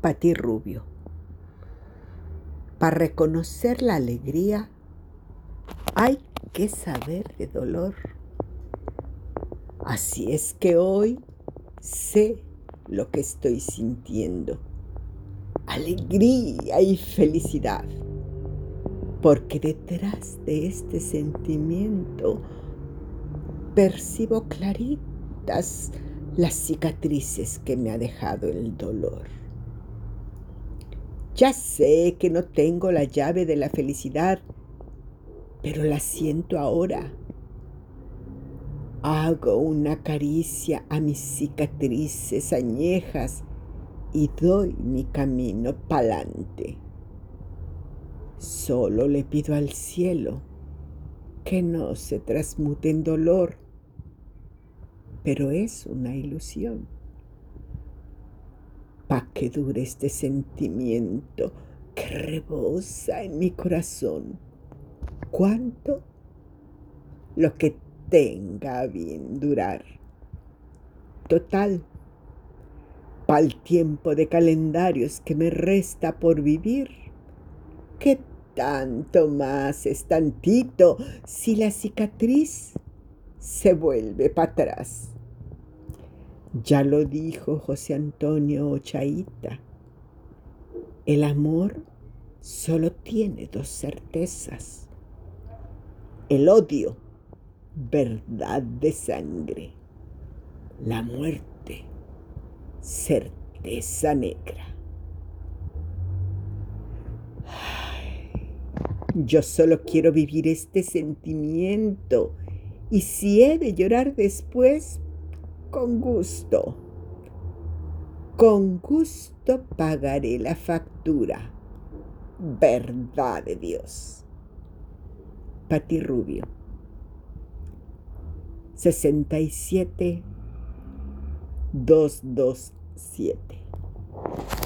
Pati Rubio. Para reconocer la alegría hay que saber de dolor. Así es que hoy sé lo que estoy sintiendo. Alegría y felicidad. Porque detrás de este sentimiento percibo claritas las cicatrices que me ha dejado el dolor. Ya sé que no tengo la llave de la felicidad, pero la siento ahora. Hago una caricia a mis cicatrices añejas y doy mi camino pa'lante. Solo le pido al cielo que no se transmute en dolor, pero es una ilusión. Que dure este sentimiento que rebosa en mi corazón. ¿Cuánto? Lo que tenga bien durar. Total, pa'l tiempo de calendarios que me resta por vivir, ¿qué tanto más es tantito si la cicatriz se vuelve para atrás. Ya lo dijo José Antonio Ochaíta. El amor solo tiene dos certezas. El odio, verdad de sangre. La muerte, certeza negra. Yo solo quiero vivir este sentimiento y si he de llorar después, con gusto. Con gusto pagaré la factura. Verdad de Dios. Pati Rubio. 67 227.